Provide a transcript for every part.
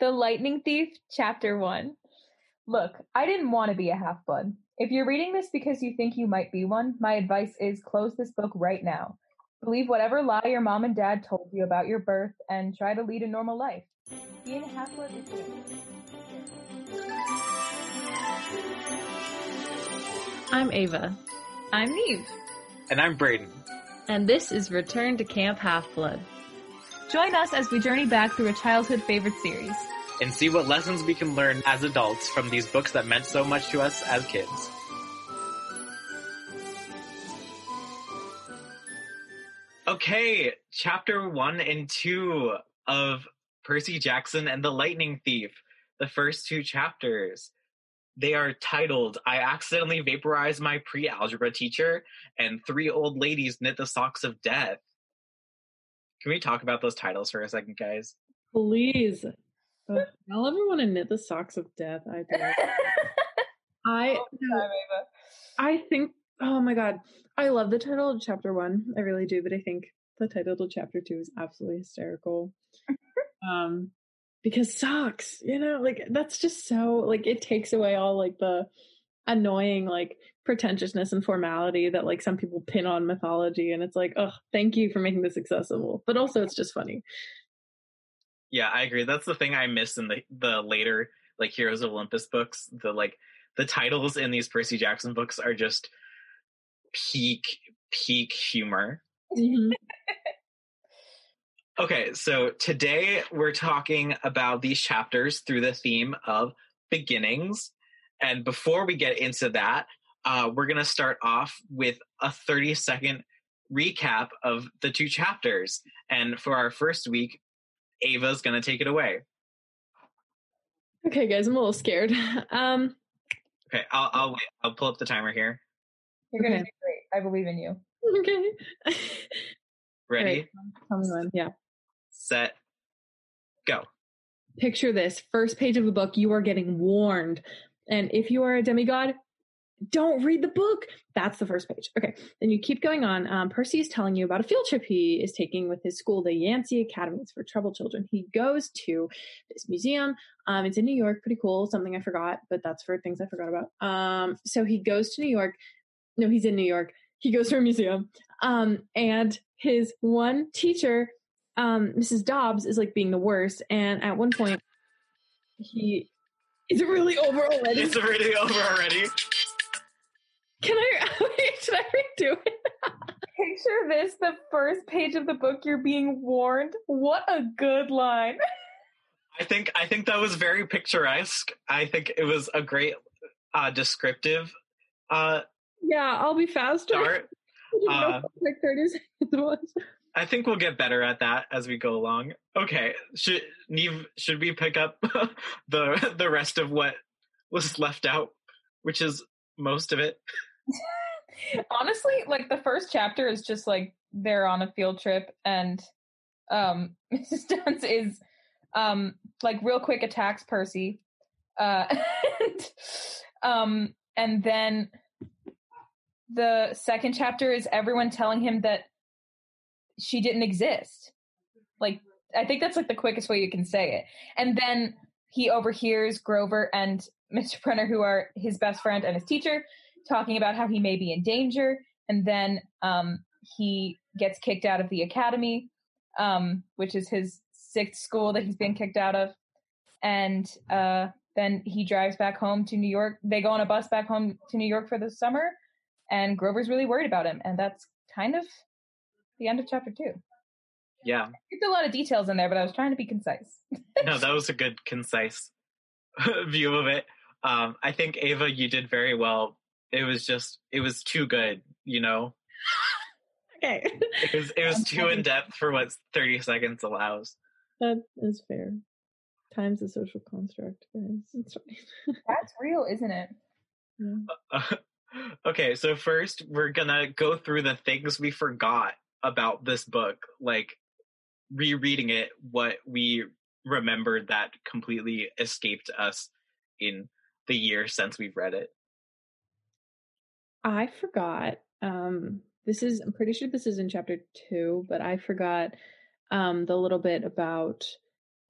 The Lightning Thief, Chapter 1. Look, I didn't want to be a half blood. If you're reading this because you think you might be one, my advice is close this book right now. Believe whatever lie your mom and dad told you about your birth and try to lead a normal life. Being a half blood is dangerous. I'm Ava. I'm Neve. And I'm Braden. And this is Return to Camp Half Blood. Join us as we journey back through a childhood favorite series. And see what lessons we can learn as adults from these books that meant so much to us as kids. Okay, chapter one and two of Percy Jackson and the Lightning Thief. The first two chapters. They are titled I Accidentally Vaporized My Pre Algebra Teacher and Three Old Ladies Knit the Socks of Death. Can we talk about those titles for a second, guys? Please. Oh, I'll ever want to knit the socks of death. I do. I I think oh my god. I love the title of chapter one. I really do, but I think the title of chapter two is absolutely hysterical. um because socks, you know, like that's just so like it takes away all like the annoying like pretentiousness and formality that like some people pin on mythology and it's like oh thank you for making this accessible. But also it's just funny. Yeah i agree. That's the thing i miss in the the later like heroes of olympus books. The like the titles in these percy jackson books are just peak peak humor. Mm-hmm. okay so today we're talking about these chapters through the theme of beginnings and before we get into that, uh, we're going to start off with a 30 second recap of the two chapters. And for our first week, Ava's going to take it away. Okay, guys, I'm a little scared. Um, okay, I'll I'll wait. I'll pull up the timer here. You're gonna do great. I believe in you. Okay. Ready? Right. Tell me when. Yeah. Set. Go. Picture this: first page of a book. You are getting warned and if you are a demigod, don't read the book. That's the first page. Okay. Then you keep going on. Um, Percy is telling you about a field trip he is taking with his school, the Yancy Academy. It's for troubled children. He goes to this museum. Um, it's in New York. Pretty cool. Something I forgot, but that's for things I forgot about. Um, so he goes to New York. No, he's in New York. He goes to a museum. Um, and his one teacher, um, Mrs. Dodds, is like being the worst. And at one point, he is it really over already? It's already over already. Can I? should I redo it? Picture this: the first page of the book. You're being warned. What a good line. I think I think that was very picturesque. I think it was a great uh, descriptive. Uh, yeah, I'll be faster. Start. Uh, like thirty seconds was. I think we'll get better at that as we go along. Okay, should Neve, should we pick up the the rest of what was left out, which is most of it? Honestly, like the first chapter is just like they're on a field trip and um Mrs. Dunce is um like real quick attacks Percy. Uh and, um and then the second chapter is everyone telling him that she didn't exist. Like I think that's like the quickest way you can say it. And then he overhears Grover and Mr. Brunner, who are his best friend and his teacher, talking about how he may be in danger. And then um, he gets kicked out of the academy, um, which is his sixth school that he's been kicked out of. And uh, then he drives back home to New York. They go on a bus back home to New York for the summer. And Grover's really worried about him. And that's kind of the end of chapter two. Yeah. It's a lot of details in there, but I was trying to be concise. no, that was a good, concise view of it. Um, I think Ava, you did very well. It was just, it was too good, you know. okay. It was, it was too in depth for what thirty seconds allows. That is fair. Time's a social construct, guys. That's real, isn't it? Yeah. Uh, okay, so first we're gonna go through the things we forgot about this book, like rereading it, what we remembered that completely escaped us in the year since we've read it. I forgot. Um, this is, I'm pretty sure this is in chapter two, but I forgot um, the little bit about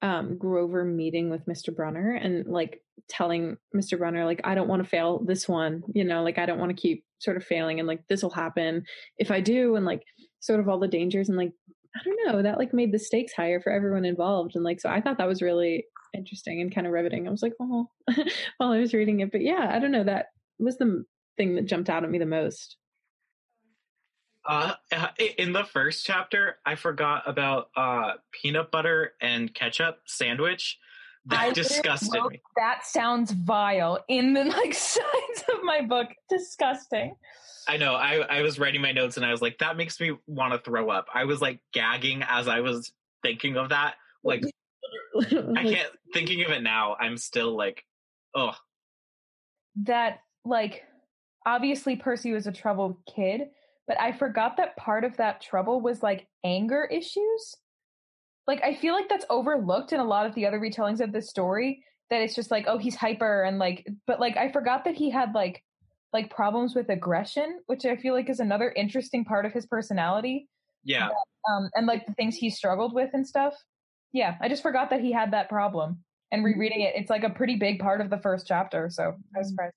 um Grover meeting with Mr. Brunner and like telling Mr. Brunner like I don't want to fail this one, you know, like I don't want to keep sort of failing and like this will happen if I do and like sort of all the dangers and like I don't know, that like made the stakes higher for everyone involved and like so I thought that was really interesting and kind of riveting. I was like, "Oh," while I was reading it. But yeah, I don't know, that was the thing that jumped out at me the most. Uh, in the first chapter, I forgot about uh, peanut butter and ketchup sandwich. That disgusted me. That sounds vile in the like sides of my book. Disgusting. I know. I, I was writing my notes and I was like, that makes me want to throw up. I was like gagging as I was thinking of that. Like, I can't, thinking of it now, I'm still like, oh. That, like, obviously Percy was a troubled kid, but I forgot that part of that trouble was like anger issues. Like I feel like that's overlooked in a lot of the other retellings of the story that it's just like oh he's hyper and like but like I forgot that he had like like problems with aggression, which I feel like is another interesting part of his personality. Yeah. That, um and like the things he struggled with and stuff. Yeah, I just forgot that he had that problem. And rereading it, it's like a pretty big part of the first chapter, so I was surprised.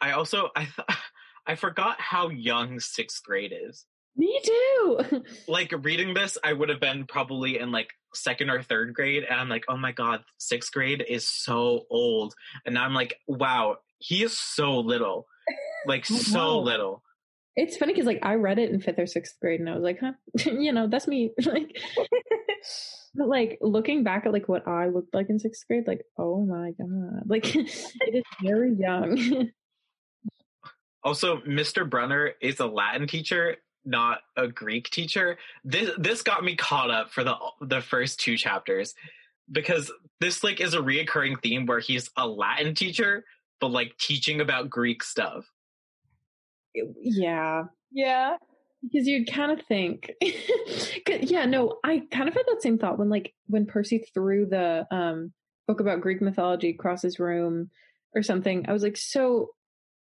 I also I th- I forgot how young sixth grade is. Me too. like reading this, I would have been probably in like second or third grade, and I'm like, oh my god, sixth grade is so old, and I'm like, wow, he is so little, like so little. It's funny because like I read it in fifth or sixth grade and I was like, huh, you know, that's me. like, but like looking back at like what I looked like in sixth grade, like, oh my god, like it is very young. Also, Mr. Brunner is a Latin teacher, not a Greek teacher. This this got me caught up for the the first two chapters because this like is a reoccurring theme where he's a Latin teacher, but like teaching about Greek stuff. yeah, Yeah. because you'd kind of think, yeah no i kind of had that same thought when like when percy threw the um book about greek mythology across his room or something i was like so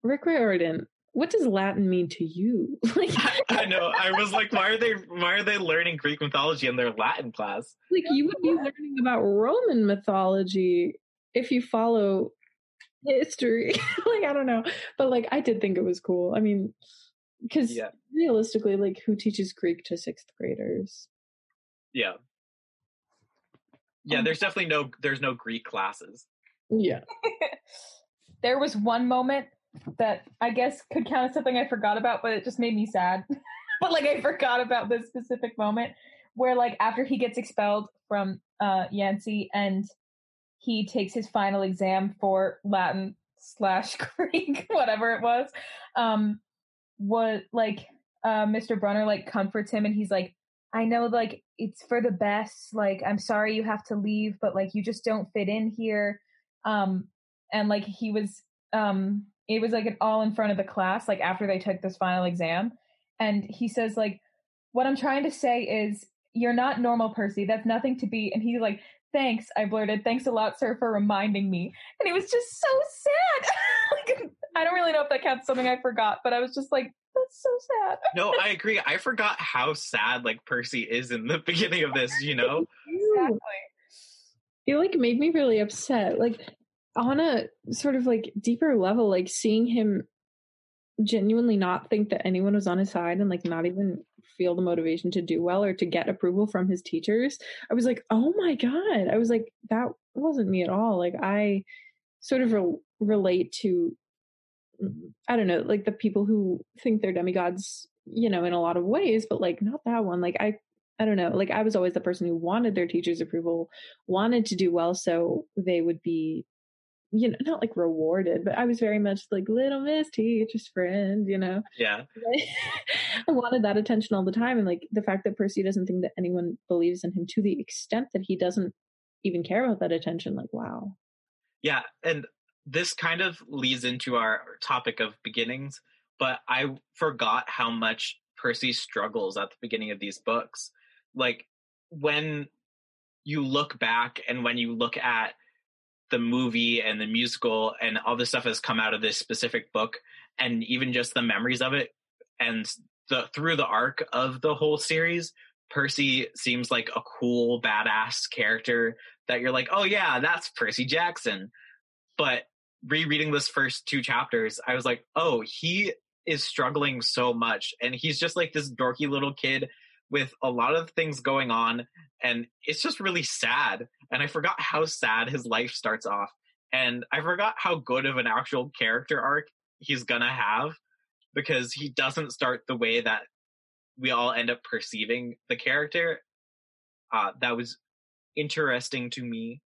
rick riordan what does latin mean to you like I, I know. I was like, why are they why are they learning Greek mythology in their Latin class? like you would be learning about roman mythology if you follow history like i don't know but like i did think it was cool i mean because Yeah. realistically like who teaches greek to sixth graders Yeah. Yeah, Um, there's definitely no there's no Greek classes. yeah there was one moment that I guess could count as something I forgot about, but it just made me sad. but like I forgot about this specific moment where like after he gets expelled from uh Yancy and he takes his final exam for Latin slash Greek, whatever it was, um what like uh Mr. Brunner like comforts him and he's like, I know like it's for the best, like I'm sorry you have to leave, but like you just don't fit in here. Um and like he was um it was like an all in front of the class like after they took this final exam. And he says like what i'm trying to say is you're not normal percy. That's nothing to be. And he's like thanks i blurted. Thanks a lot sir for reminding me. And it was just so sad. Like i don't really know if that counts something i forgot but i was just like that's so sad. No, I agree. I forgot how sad like Percy is in the beginning of this, you know? exactly. It like made me really upset. Like on a sort of like deeper level like seeing him genuinely not think that anyone was on his side and like not even feel the motivation to do well or to get approval from his teachers i was like oh my god. I was like that wasn't me at all. Like i sort of re- relate to i don't know like the people who think they're demigods you know in a lot of ways but like not that one. Like i i don't know. Like i was always the person who wanted their teachers approval wanted to do well so they would be you know not like rewarded but i was very much like little miss teacher's friend you know Yeah. i wanted that attention all the time and like the fact that percy doesn't think that anyone believes in him to the extent that he doesn't even care about that attention like wow Yeah, and this kind of leads into our topic of beginnings, but I forgot how much Percy struggles at the beginning of these books. Like when you look back and when you look at the movie and the musical and all the stuff has come out of this specific book and even just the memories of it and the through the arc of the whole series Percy seems like a cool badass character that you're like, oh yeah, that's Percy Jackson. But rereading this first two chapters, I was like, oh, he is struggling so much. And he's just like this dorky little kid with a lot of things going on. And it's just really sad. And I forgot how sad his life starts off. And I forgot how good of an actual character arc he's gonna have because he doesn't start the way that we all end up perceiving the character. Uh, that was interesting to me.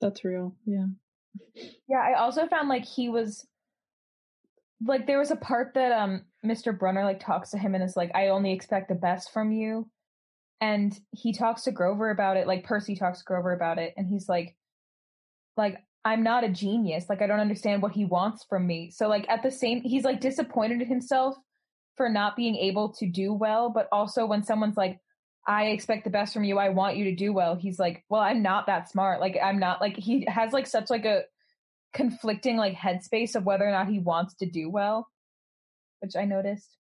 That's real. Yeah. Yeah, I also found like he was like there was a part that um Mr. Brunner like talks to him and is like, I only expect the best from you. And he talks to Grover about it, like Percy talks to Grover about it, and he's like, like, I'm not a genius. Like I don't understand what he wants from me. So like at the same he's like disappointed in himself for not being able to do well, but also when someone's like, I expect the best from you. I want you to do well. He's like, well, I'm not that smart. Like, I'm not like he has like such like a conflicting like headspace of whether or not he wants to do well, which I noticed.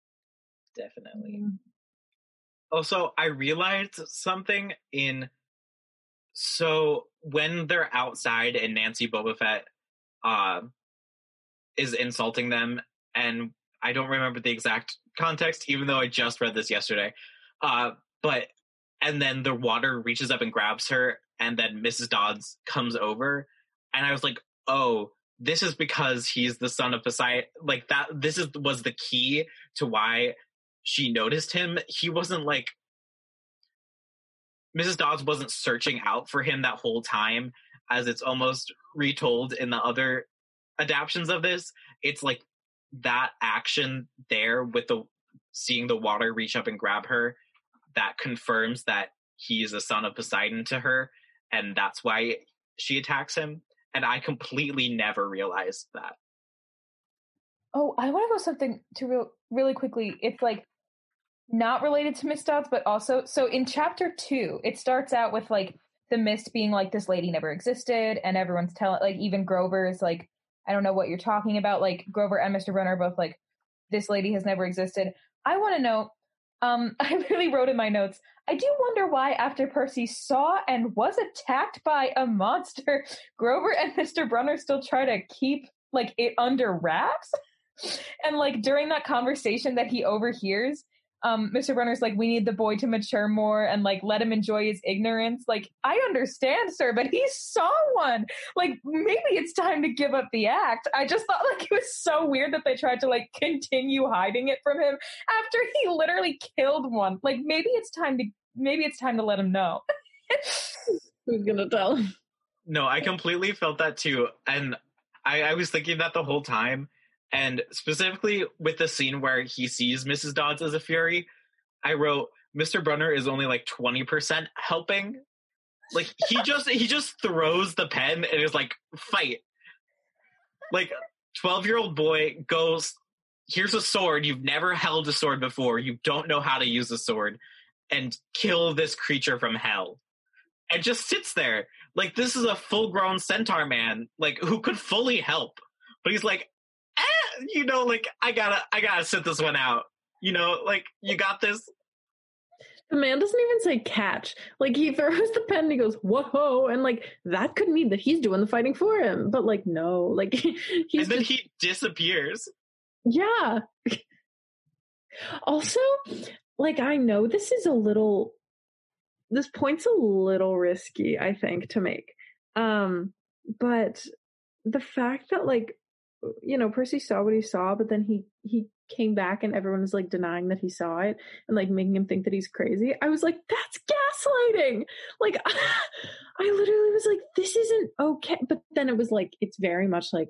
Definitely. Mm-hmm. Also, I realized something in so when they're outside and Nancy Bobofit uh, is insulting them, and I don't remember the exact context, even though I just read this yesterday. Uh, but and then the water reaches up and grabs her, and then Mrs. Dodds comes over, and I was like, oh, this is because he's the son of Poseidon. Like that, this is was the key to why she noticed him. He wasn't like Mrs. Dodds wasn't searching out for him that whole time, as it's almost retold in the other adaptations of this. It's like that action there with the seeing the water reach up and grab her that confirms that he's a son of Poseidon to her, and that's why she attacks him. And I completely never realized that. Oh, I want to go something to real really quickly. It's like not related to Miss Dodds, but also so in chapter two, it starts out with like the mist being like this lady never existed, and everyone's telling like even Grover is like, I don't know what you're talking about. Like Grover and Mr. Brunner both like, this lady has never existed. I want to know um, I really wrote in my notes. I do wonder why, after Percy saw and was attacked by a monster, Grover and Mr. Brunner still try to keep like it under wraps. and like during that conversation that he overhears, um, Mr. Brunner's like, we need the boy to mature more and like let him enjoy his ignorance. Like, I understand, sir, but he saw one. Like, maybe it's time to give up the act. I just thought like it was so weird that they tried to like continue hiding it from him after he literally killed one. Like, maybe it's time to maybe it's time to let him know. Who's gonna tell? No, I completely felt that too. And I, I was thinking that the whole time and specifically with the scene where he sees Mrs. Dodds as a Fury, I wrote Mr. Brunner is only like 20% helping. Like he just he just throws the pen and is like, fight. Like 12 year old boy goes, here's a sword. You've never held a sword before. You don't know how to use a sword and kill this creature from hell. And just sits there. Like this is a full grown centaur man, like who could fully help. But he's like, you know, like I gotta, I gotta sit this one out. You know, like you got this. The man doesn't even say catch. Like he throws the pen and he goes, whoa, and like that could mean that he's doing the fighting for him. But like no, like he's And then just... he disappears. Yeah. also, like I know this is a little this point's a little risky, I think, to make. Um, but the fact that like you know, Percy saw what he saw, but then he he came back and everyone was like denying that he saw it and like making him think that he's crazy. I was like, that's gaslighting. Like I literally was like, this isn't okay. But then it was like it's very much like,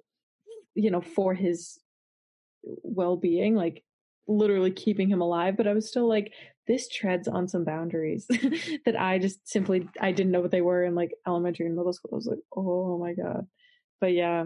you know, for his well-being, like literally keeping him alive. But I was still like, this treads on some boundaries that I just simply I didn't know what they were in like elementary and middle school. I was like, oh my God. But yeah,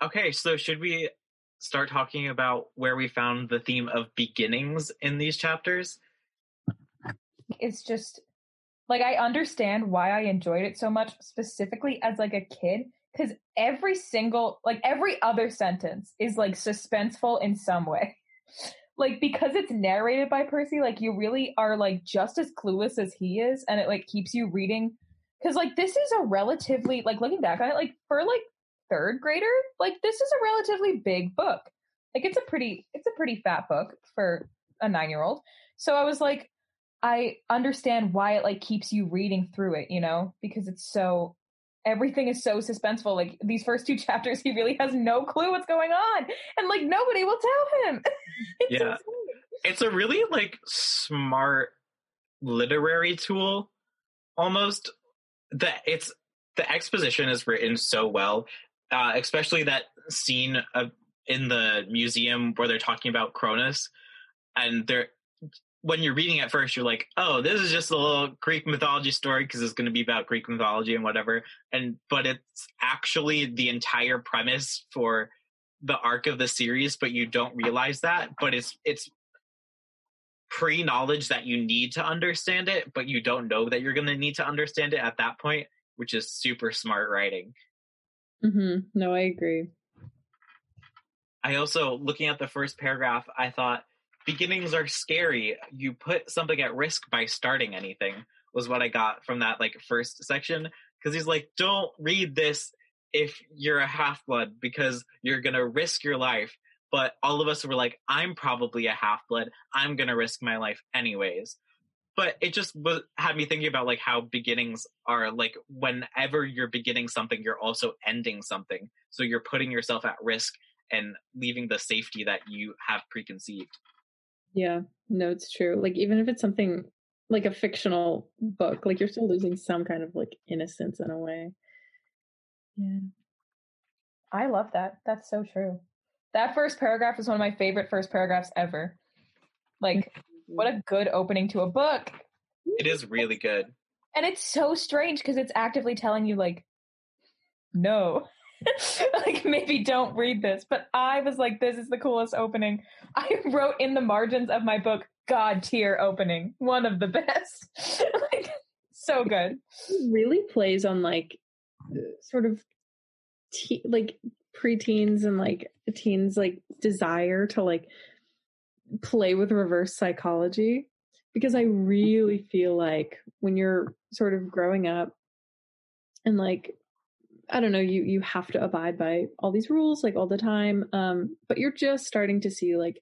Okay, so should we start talking about where we found the theme of beginnings in these chapters? It's just like I understand why I enjoyed it so much, specifically as like a kid, because every single like every other sentence is like suspenseful in some way. Like because it's narrated by Percy, like you really are like just as clueless as he is, and it like keeps you reading. Because like this is a relatively like looking back on it, like for like third grader, like this is a relatively big book. Like it's a pretty it's a pretty fat book for a nine year old. So I was like, I understand why it like keeps you reading through it, you know, because it's so everything is so suspenseful. Like these first two chapters, he really has no clue what's going on, and like nobody will tell him. it's Yeah. insane. It's a really like smart literary tool almost that it's the exposition is written so well uh, especially that scene of, in the museum where they're talking about cronus and they're when you're reading at first you're like oh this is just a little greek mythology story because it's going to be about greek mythology and whatever and but it's actually the entire premise for the arc of the series but you don't realize that but it's it's pre-knowledge that you need to understand it but you don't know that you're going to need to understand it at that point which is super smart writing. Hmm No, I agree. i also looking at the first paragraph i thought beginnings are scary. You put something at risk by starting anything was what i got from that like first section because he's like don't read this if you're a half-blood because you're going to risk your life but all of us were like i'm probably a half-blood i'm going to risk my life anyways but it just was, had me thinking about like how beginnings are like whenever you're beginning something you're also ending something so you're putting yourself at risk and leaving the safety that you have preconceived Yeah, no, it's true. Like even if it's something like a fictional book, like you're still losing some kind of like innocence in a way. Yeah. I love that. That's so true. That first paragraph is one of my favorite first paragraphs ever. Like, what a good opening to a book. it is really good And it's so strange because it's actively telling you, like, no. like, maybe don't read this. But I was like, this is the coolest opening. I wrote in the margins of my book, God tier opening. One of the best. like, so good. It really plays on like sort of te- like preteens and like teens like desire to like play with reverse psychology. Because I really feel like when you're sort of growing up and like I don't know you you have to abide by all these rules like all the time um but you're just starting to see like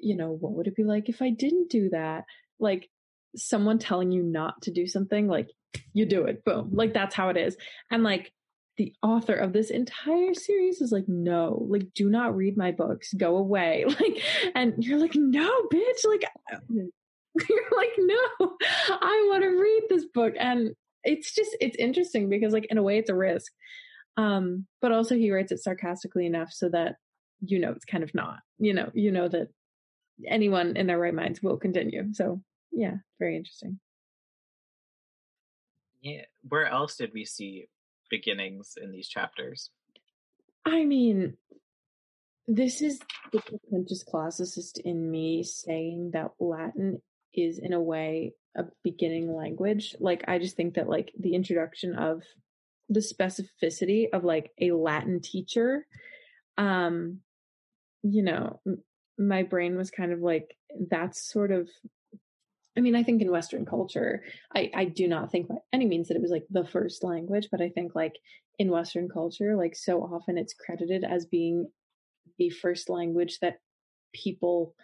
you know what would it be like if I didn't do that? Like someone telling you not to do something like you do it boom like that's how it is. And like the author of this entire series is like no like do not read my books. Go away. Like and you're like no bitch like you're like no i want to read this book. And it's just it's interesting because like in a way it's a risk. Um but also he writes it sarcastically enough so that you know it's kind of not you know you know that anyone in their right minds will continue. So yeah very interesting. Yeah where else did we see beginnings in these chapters I mean, this is the pretentious classicist in me saying that Latin is, in a way, a beginning language. Like, I just think that, like, the introduction of the specificity of, like, a Latin teacher, um, you know, my brain was kind of like, that's sort of. I mean, I think in Western culture, I, I do not think by any means that it was like the first language, but I think like in Western culture, like so often it's credited as being the first language that people,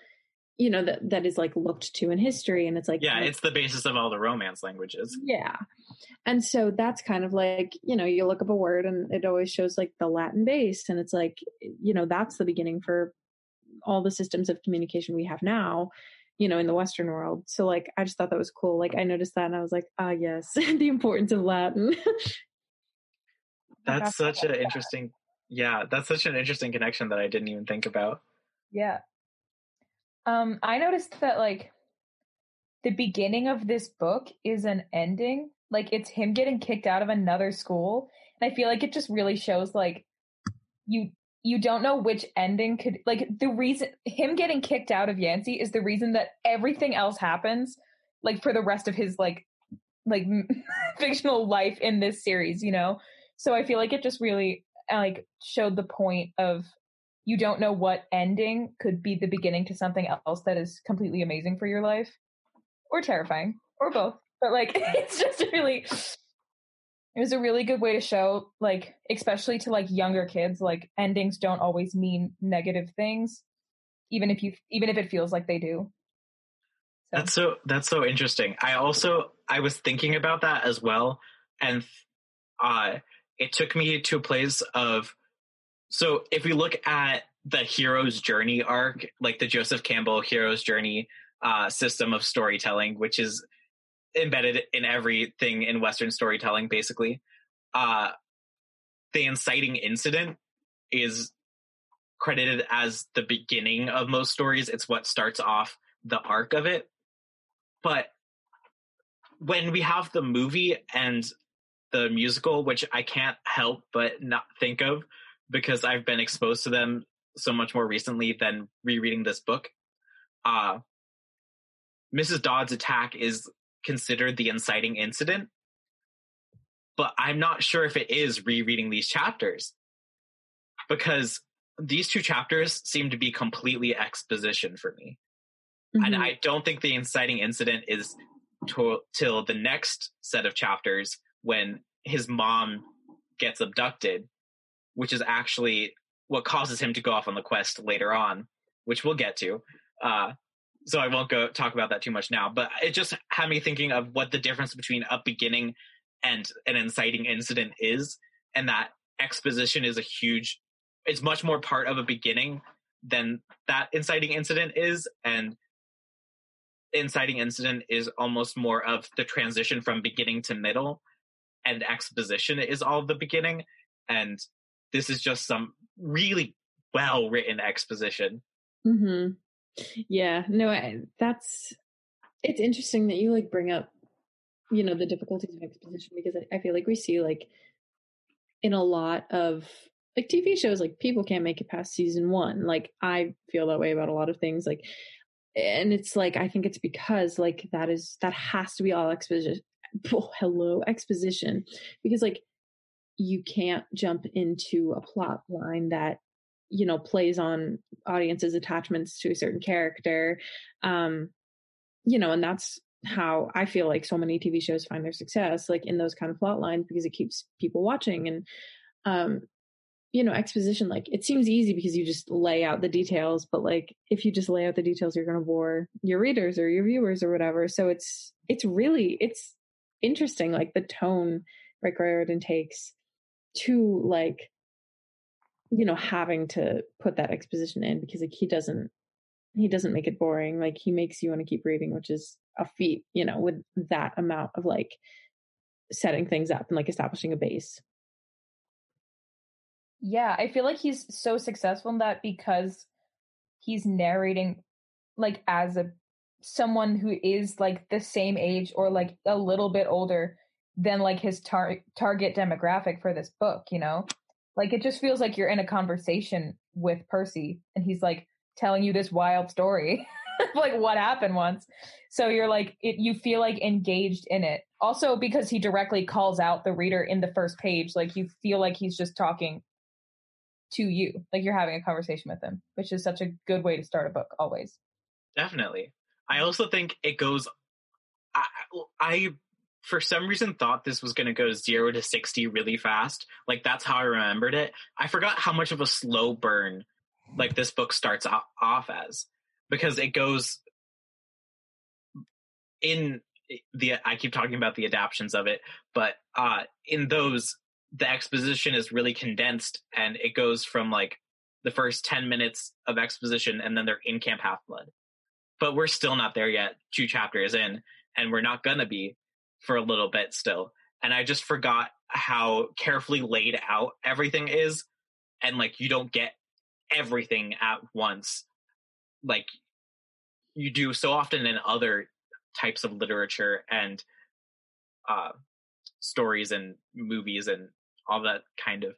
you know, that that is like looked to in history, and it's like yeah it's the basis of all the romance languages. Yeah, and so that's kind of like you know you look up a word and it always shows like the Latin base, and it's like you know that's the beginning for all the systems of communication we have now you know in the western world so like i just thought that was cool like i noticed that and i was like ah yes the importance of latin that's such an interesting yeah that's such an interesting connection that i didn't even think about Yeah. Um, I noticed that like the beginning of this book is an ending. Like it's him getting kicked out of another school. And I feel like it just really shows like you you don't know which ending could like the reason him getting kicked out of Yancy is the reason that everything else happens like for the rest of his like like fictional life in this series, you know. So I feel like it just really uh, like showed the point of you don't know what ending could be the beginning to something else that is completely amazing for your life or terrifying or both. But like it's just really it was a really good way to show like especially to like younger kids like endings don't always mean negative things even if you even if it feels like they do. So. That's so that's so interesting. I also I was thinking about that as well and uh it took me to a place of so if we look at the hero's journey arc, like the Joseph Campbell hero's journey uh, system of storytelling, which is embedded in everything in Western storytelling, basically, uh, the inciting incident is credited as the beginning of most stories. It's what starts off the arc of it. But when we have the movie and the musical, which I can't help but not think of because I've been exposed to them so much more recently than rereading this book. Uh, Mrs. Dodd's attack is considered the inciting incident, but I'm not sure if it is rereading these chapters because these two chapters seem to be completely exposition for me. Mm-hmm. And I don't think the inciting incident is to, till the next set of chapters when his mom gets abducted, which is actually what causes him to go off on the quest later on, which we'll get to. Uh, so I won't go talk about that too much now, but it just had me thinking of what the difference between a beginning and an inciting incident is, and that exposition is a huge, it's much more part of a beginning than that inciting incident is, and inciting incident is almost more of the transition from beginning to middle and exposition is all the beginning and this is just some really well written exposition. Hmm yeah no I, that's it's interesting that you like bring up you know the difficulties of exposition because I, I feel like we see like in a lot of like tv shows like people can't make it past season one. Like i feel that way about a lot of things like and it's like i think it's because like that is that has to be all exposition oh, hello exposition because like you can't jump into a plot line that you know plays on audiences attachments to a certain character um you know and that's how i feel like so many tv shows find their success like in those kind of plot lines because it keeps people watching and um you know, exposition, like it seems easy because you just lay out the details, but like if you just lay out the details, you're going to bore your readers or your viewers or whatever. So it's, it's really, it's interesting, like the tone Rick Riordan takes to like, you know, having to put that exposition in because like he doesn't, he doesn't make it boring. Like he makes you want to keep reading, which is a feat, you know, with that amount of like setting things up and like establishing a base. Yeah, I feel like he's so successful in that because he's narrating like as a someone who is like the same age or like a little bit older than like his tar- target demographic for this book, you know? Like it just feels like you're in a conversation with Percy and he's like telling you this wild story. like what happened once. So you're like it, you feel like engaged in it. Also because he directly calls out the reader in the first page, like you feel like he's just talking to you like you're having a conversation with them which is such a good way to start a book always definitely i also think it goes i, I for some reason thought this was going to go 0 to 60 really fast. Like that's how i remembered it. I forgot how much of a slow burn like this book starts off as because it goes in the i keep talking about the adaptations of it but uh in those the exposition is really condensed and it goes from like the first 10 minutes of exposition and then they're in Camp Half Blood. But we're still not there yet, two chapters in, and we're not gonna be for a little bit still. And I just forgot how carefully laid out everything is. And like you don't get everything at once. Like you do so often in other types of literature and uh, stories and movies and all that kind of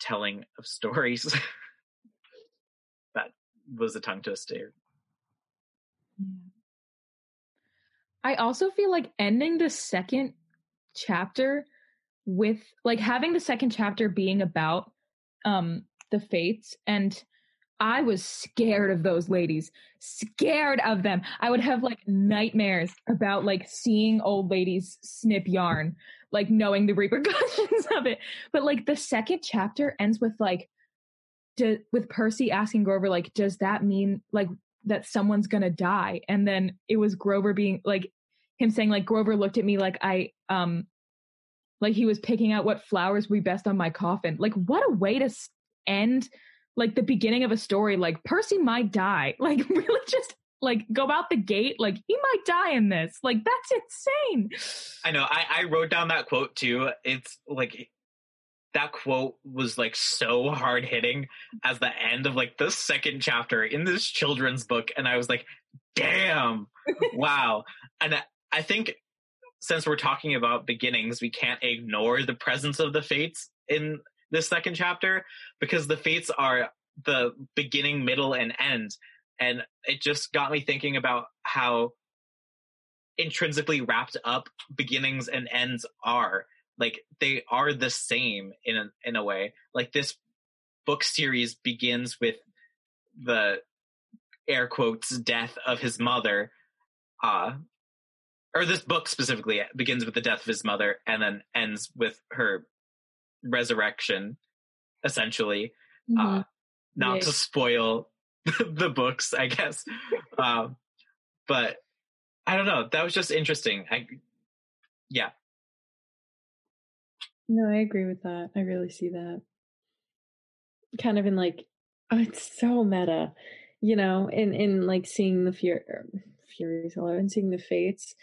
telling of stories. that was a tongue twister. I also feel like ending the second chapter with like having the second chapter being about um the fates and I was scared of those ladies, scared of them. I would have like nightmares about like seeing old ladies snip yarn, like knowing the repercussions of it. But like the second chapter ends with like, do, with Percy asking Grover, like, does that mean like that someone's gonna die? And then it was Grover being like, him saying like Grover looked at me like I um like he was picking out what flowers would be best on my coffin. Like what a way to end like the beginning of a story like Percy might die. Like really just like go out the gate like he might die in this. Like that's insane. I know. I I wrote down that quote too. It's like that quote was like so hard hitting as the end of like the second chapter in this children's book and I was like damn wow and I think since we're talking about beginnings, we can't ignore the presence of the fates in this second chapter because the fates are the beginning, middle, and end. And it just got me thinking about how intrinsically wrapped up beginnings and ends are. Like they are the same in a, in a way. Like this book series begins with the air quotes death of his mother, uh, or this book specifically begins with the death of his mother and then ends with her resurrection essentially uh, mm-hmm. uh, not yeah. to spoil the books i guess um, but i don't know that was just interesting i yeah no i agree with that. I really see that. Kind of in like oh, it's so meta you know in in like seeing the fear furies hello and seeing the fates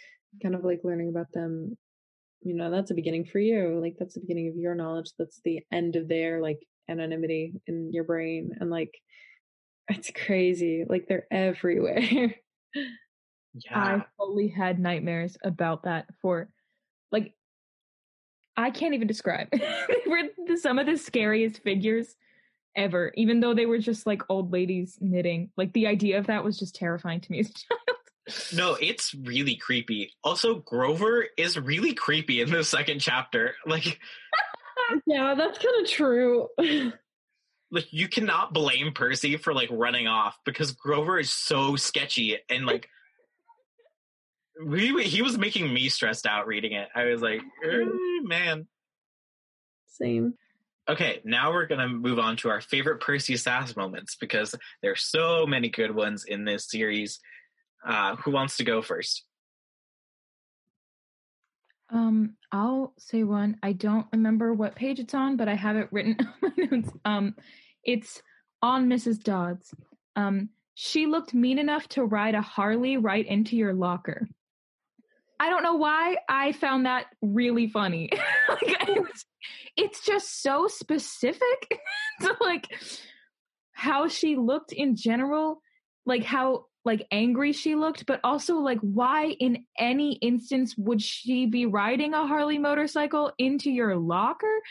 kind of like learning about them you know that's a beginning for you like that's the beginning of your knowledge that's the end of their like anonymity in your brain and like it's crazy like they're everywhere. Yeah. i fully had nightmares about that for like i can't even describe they were the, some of the scariest figures ever even though they were just like old ladies knitting like the idea of that was just terrifying to me as a child no, it's really creepy. Also, Grover is really creepy in the second chapter. Like, yeah, that's kind of true. like, you cannot blame Percy for like running off because Grover is so sketchy and like. We, he was making me stressed out reading it. I was like, eh, man. Same. Okay, now we're gonna move on to our favorite Percy Sass moments because there's so many good ones in this series. Uh, who wants to go first? Um, I'll say one. I don't remember what page it's on, but I have it written on my notes. Um, it's on Mrs. Dodds. Um, she looked mean enough to ride a Harley right into your locker. I don't know why I found that really funny. like, it's, it's just so specific to like how she looked in general, like how like angry she looked, but also like why in any instance would she be riding a Harley motorcycle into your locker?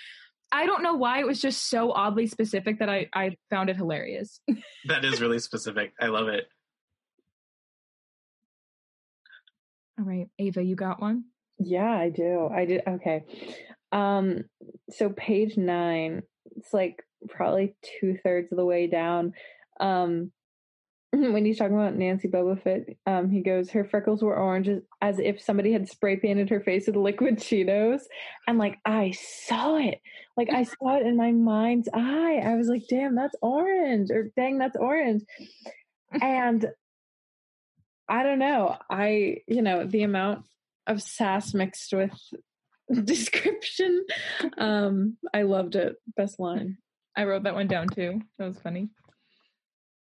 I don't know why it was just so oddly specific that I, I found it hilarious. that is really specific. I love it. All right, Ava, you got one? Yeah, I do. I did. Okay. Um, so page nine, it's like probably two thirds of the way down. Um, when he's talking about Nancy Bobofit, um, he goes, her freckles were orange as, as if somebody had spray painted her face with liquid Cheetos. And like, I saw it. Like, I saw it in my mind's eye. I was like, damn, that's orange, or dang, that's orange. And I don't know. I, you know, the amount of sass mixed with description, um, I loved it. Best line. I wrote that one down too. That was funny.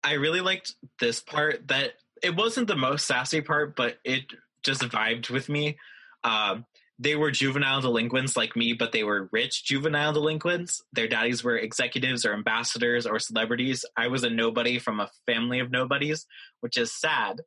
I really liked this part that it wasn't the most sassy part, but it just vibed with me. Um, they were juvenile delinquents like me, but they were rich juvenile delinquents. Their daddies were executives or ambassadors or celebrities. I was a nobody from a family of nobodies, which is sad.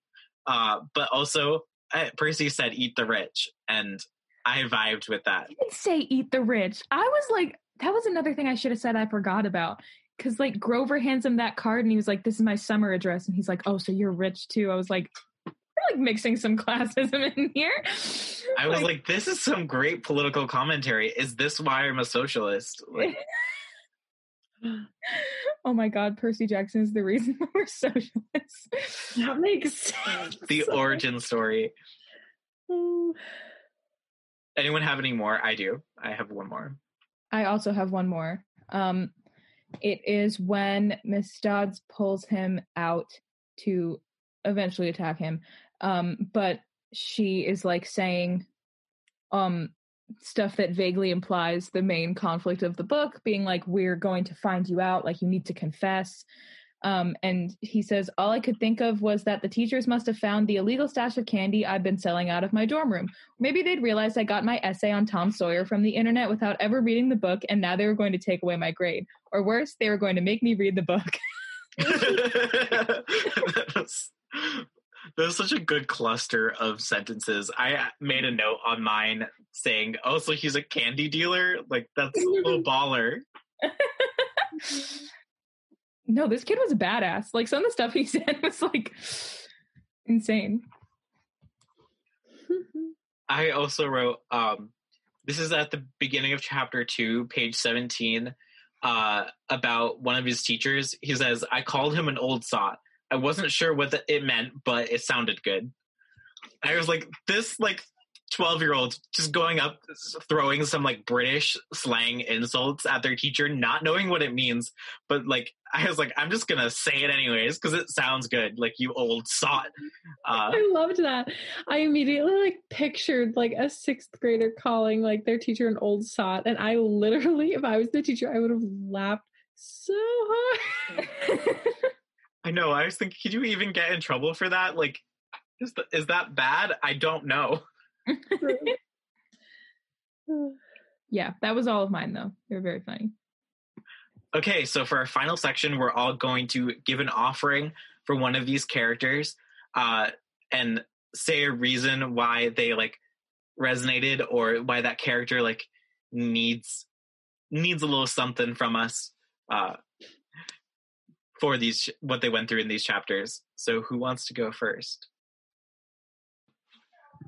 Uh, but also, uh, Percy said, "Eat the rich," and I vibed with that. He didn't say eat the rich. I was like, that was another thing I should have said I forgot about. Cause like Grover hands him that card and he was like, This is my summer address. And he's like, Oh, so you're rich too. I was like, like mixing some classism in here. I was like, "This is some great political commentary. Is this why I'm a socialist?" Like, oh my god, Percy Jackson is the reason we're socialists. That makes sense. the origin story. Anyone have any more? I do. I have one more. I also have one more. Um, it is when Miss Dodds pulls him out to eventually attack him. Um, but she is like saying um stuff that vaguely implies the main conflict of the book, being like, We're going to find you out, like you need to confess. Um, and he says, All I could think of was that the teachers must have found the illegal stash of candy I've been selling out of my dorm room. Maybe they'd realized I got my essay on Tom Sawyer from the internet without ever reading the book, and now they were going to take away my grade. Or worse, they were going to make me read the book. that, was, such a good cluster of sentences. I made a note on mine saying, "Oh, so he's a candy dealer? Like that's a little baller." no, this kid was a badass. Like some of the stuff he said was like insane. I also wrote um this is at the beginning of chapter 2 page 17 uh about one of his teachers he says I called him an old sot I wasn't sure what the, it meant but it sounded good I was like this like 12 year old just going up throwing some like British slang insults at their teacher not knowing what it means but like I was like I'm just gonna say it anyways because it sounds good like you old sot uh, I loved that. I immediately like pictured like a sixth grader calling like their teacher an old sot, and I literally, if I was the teacher, I would have laughed so hard. I know. I was thinking, could you even get in trouble for that? Like, is th- is that bad? I don't know. yeah, that was all of mine though. They were very funny. Okay, so for our final section, we're all going to give an offering for one of these characters, uh, and say a reason why they like resonated or why that character like needs needs a little something from us uh, for these what they went through in these chapters. So, who wants to go first?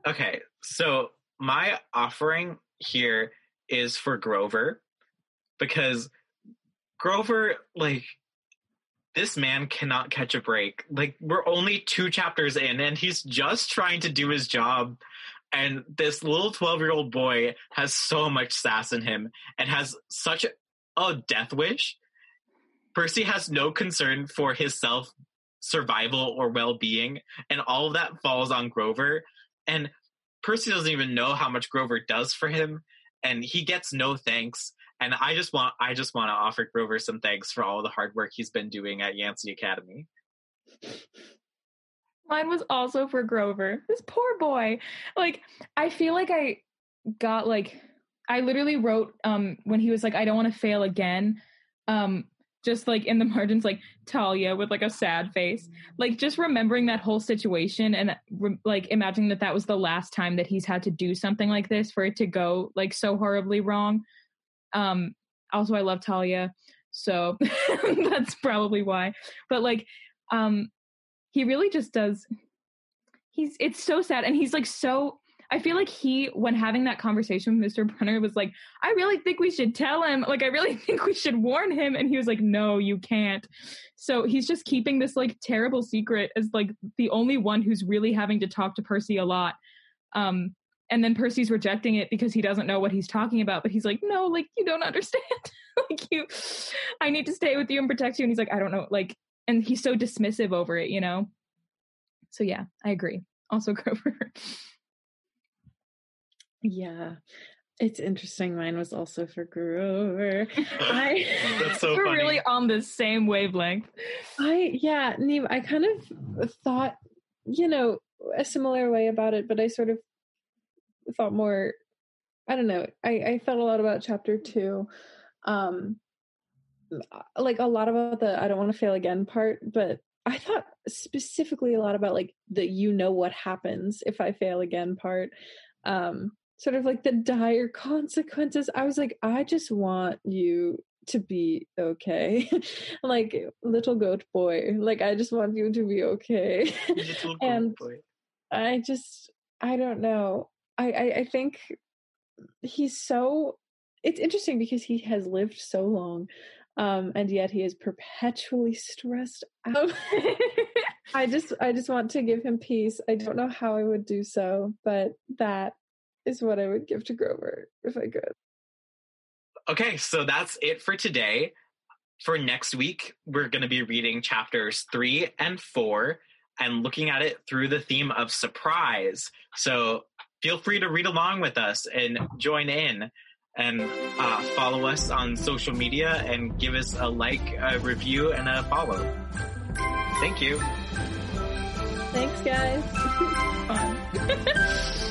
Okay, so my offering here is for Grover because Grover, like, this man cannot catch a break. Like, we're only two chapters in, and he's just trying to do his job. And this little 12 year old boy has so much sass in him and has such a death wish. Percy has no concern for his self survival or well being, and all of that falls on Grover. And Percy doesn't even know how much Grover does for him, and he gets no thanks. And I just want I just want to offer Grover some thanks for all the hard work he's been doing at Yancy Academy. Mine was also for Grover. This poor boy. Like, I feel like I got like I literally wrote um when he was like, I don't want to fail again. Um, just like in the margins, like Thalia with like a sad face. Like just remembering that whole situation and re- like imagining that that was the last time that he's had to do something like this for it to go like so horribly wrong. Um, also, I love Thalia, so that's probably why. But like, um, he really just does. He's it's so sad, and he's like so. I feel like he, when having that conversation with Mr. Brunner, was like, I really think we should tell him. Like, I really think we should warn him. And he was like, No, you can't. So he's just keeping this like terrible secret as like the only one who's really having to talk to Percy a lot. Um, and then Percy's rejecting it because he doesn't know what he's talking about. But he's like, No, like you don't understand. like you, I need to stay with you and protect you. And he's like, I don't know. Like, and he's so dismissive over it, you know. So yeah, I agree. Also, Grover. Yeah. It's interesting. Mine was also for Grover. I That's so We're funny. really on the same wavelength. I yeah, Neve, I kind of thought, you know, a similar way about it, but I sort of thought more I don't know. I, I felt a lot about chapter two. Um like a lot about the I don't want to fail again part, but I thought specifically a lot about like the you know what happens if I fail again part. Um, sort of like the dire consequences. I was like, I just want you to be okay. like little goat boy. Like I just want you to be okay. and boy. I just I don't know. I, I I think he's so it's interesting because he has lived so long um and yet he is perpetually stressed out i just i just want to give him peace i don't know how i would do so but that is what i would give to grover if i could okay so that's it for today for next week we're going to be reading chapters three and four and looking at it through the theme of surprise so feel free to read along with us and join in and uh, follow us on social media and give us a like, a review, and a follow. Thank you. Thanks, guys.